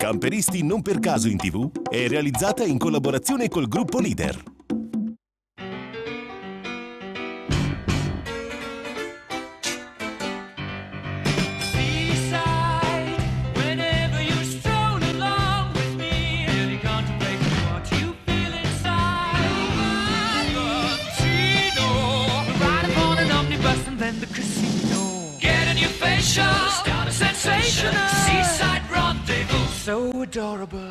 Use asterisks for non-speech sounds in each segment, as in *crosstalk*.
Camperisti non per caso in tv è realizzata in collaborazione col gruppo Leader. Get a new facial, start a sensation. Seaside adorable.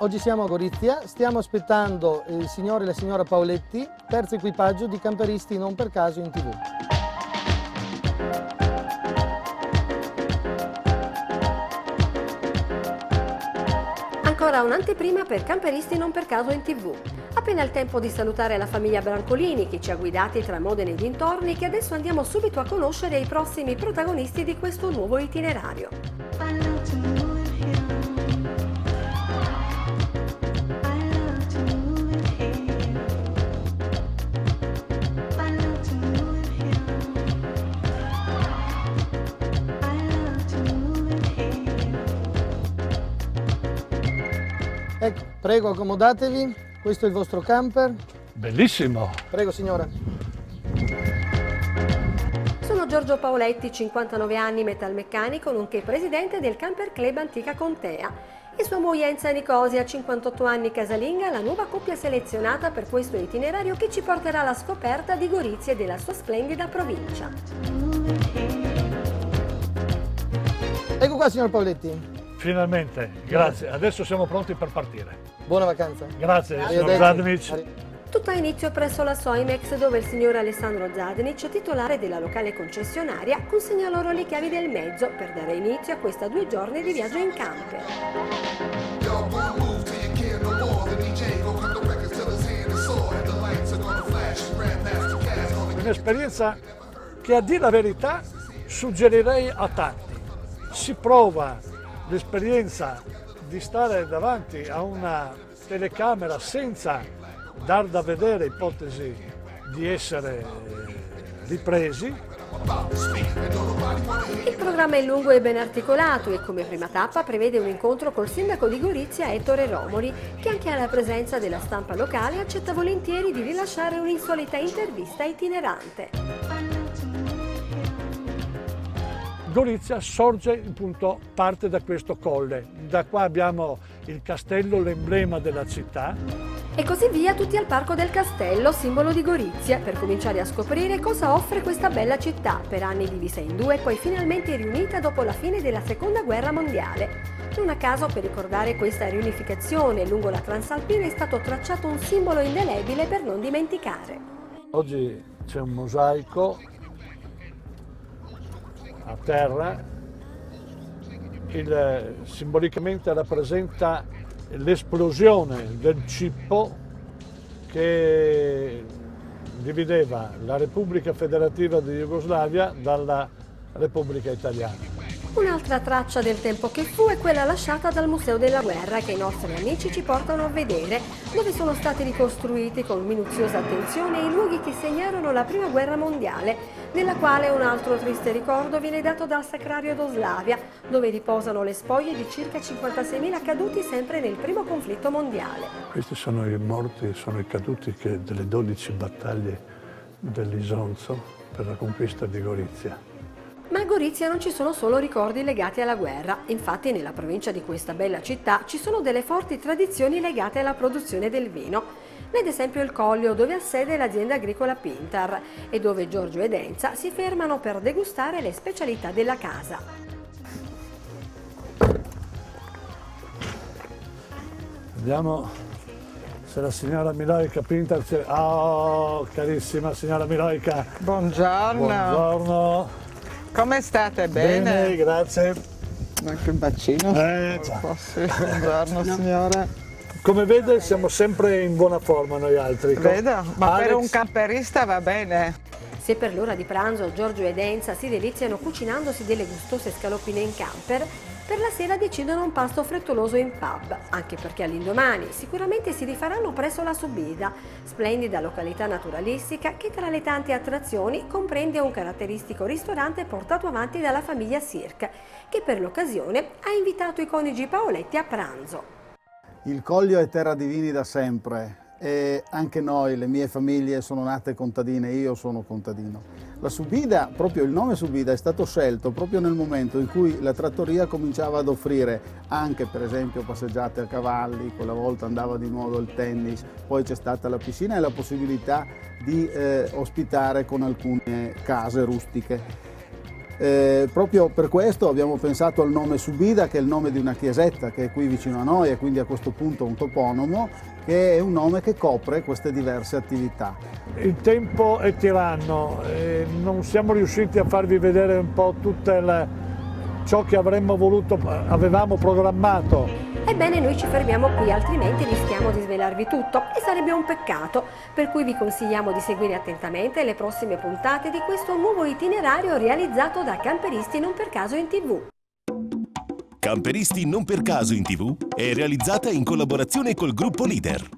Oggi siamo a Gorizia, stiamo aspettando il signore e la signora Paoletti, terzo equipaggio di camperisti non per caso in tv. Ancora un'anteprima per camperisti non per caso in tv. Appena il tempo di salutare la famiglia Brancolini che ci ha guidati tra Modena e dintorni che adesso andiamo subito a conoscere i prossimi protagonisti di questo nuovo itinerario. Ecco, prego accomodatevi, questo è il vostro camper. Bellissimo! Prego signora. Sono Giorgio Paoletti, 59 anni, metalmeccanico, nonché presidente del Camper Club Antica Contea. E sua moglie Enza Nicosia, 58 anni, casalinga, la nuova coppia selezionata per questo itinerario che ci porterà alla scoperta di Gorizia e della sua splendida provincia. Ecco qua signor Paoletti. Finalmente, grazie. Adesso siamo pronti per partire. Buona vacanza. Grazie, signor. Zadnic. Tutto ha inizio presso la Soimex dove il signor Alessandro Zadnic, titolare della locale concessionaria, consegna loro le chiavi del mezzo per dare inizio a questa due giorni di viaggio in camper. Un'esperienza che a dire la verità suggerirei a tanti. Si prova l'esperienza di stare davanti a una telecamera senza dar da vedere ipotesi di essere ripresi Il programma è lungo e ben articolato e come prima tappa prevede un incontro col sindaco di Gorizia Ettore Romoli, che anche alla presenza della stampa locale accetta volentieri di rilasciare un'insolita intervista itinerante. Gorizia sorge appunto parte da questo colle. Da qua abbiamo il castello, l'emblema della città. E così via tutti al Parco del Castello, simbolo di Gorizia, per cominciare a scoprire cosa offre questa bella città, per anni divisa in due, poi finalmente riunita dopo la fine della Seconda Guerra Mondiale. Non a caso, per ricordare questa riunificazione lungo la Transalpina è stato tracciato un simbolo indelebile per non dimenticare. Oggi c'è un mosaico a terra, il, simbolicamente rappresenta l'esplosione del cippo che divideva la Repubblica Federativa di Jugoslavia dalla Repubblica Italiana. Un'altra traccia del tempo che fu è quella lasciata dal Museo della Guerra che i nostri amici ci portano a vedere, dove sono stati ricostruiti con minuziosa attenzione i luoghi che segnarono la Prima Guerra Mondiale, nella quale un altro triste ricordo viene dato dal Sacrario d'Oslavia, dove riposano le spoglie di circa 56.000 caduti sempre nel Primo conflitto mondiale. Questi sono i morti, sono i caduti delle 12 battaglie dell'Isonzo per la conquista di Gorizia. Ma a Gorizia non ci sono solo ricordi legati alla guerra, infatti nella provincia di questa bella città ci sono delle forti tradizioni legate alla produzione del vino. Ad esempio il Collio dove ha sede l'azienda agricola Pintar e dove Giorgio ed Enza si fermano per degustare le specialità della casa. Vediamo se la signora Miloica Pintar c'è. Oh, carissima signora Miloica. Buongiorno. Buongiorno. Come state? Bene? grazie. Anche un bacino. Eh. Buongiorno *laughs* signore. Come vede siamo sempre in buona forma noi altri. Vedo, ma per Alex- un camperista va bene. Se per l'ora di pranzo Giorgio ed Enza si deliziano cucinandosi delle gustose scaloppine in camper, per la sera decidono un pasto frettoloso in pub, anche perché all'indomani sicuramente si rifaranno presso la Subida, splendida località naturalistica che tra le tante attrazioni comprende un caratteristico ristorante portato avanti dalla famiglia Cirque, che per l'occasione ha invitato i coniugi Paoletti a pranzo. Il Coglio è terra di vini da sempre e anche noi, le mie famiglie sono nate contadine, io sono contadino. La Subida, proprio il nome Subida, è stato scelto proprio nel momento in cui la trattoria cominciava ad offrire anche per esempio passeggiate a cavalli, quella volta andava di moda il tennis, poi c'è stata la piscina e la possibilità di eh, ospitare con alcune case rustiche. Eh, proprio per questo abbiamo pensato al nome Subida, che è il nome di una chiesetta che è qui vicino a noi e quindi a questo punto un toponimo, che è un nome che copre queste diverse attività. Il tempo è tiranno, e non siamo riusciti a farvi vedere un po' tutto ciò che avremmo voluto, avevamo programmato. Ebbene, noi ci fermiamo qui, altrimenti rischiamo di svelarvi tutto e sarebbe un peccato, per cui vi consigliamo di seguire attentamente le prossime puntate di questo nuovo itinerario realizzato da Camperisti non per caso in tv. Camperisti non per caso in tv è realizzata in collaborazione col gruppo Leader.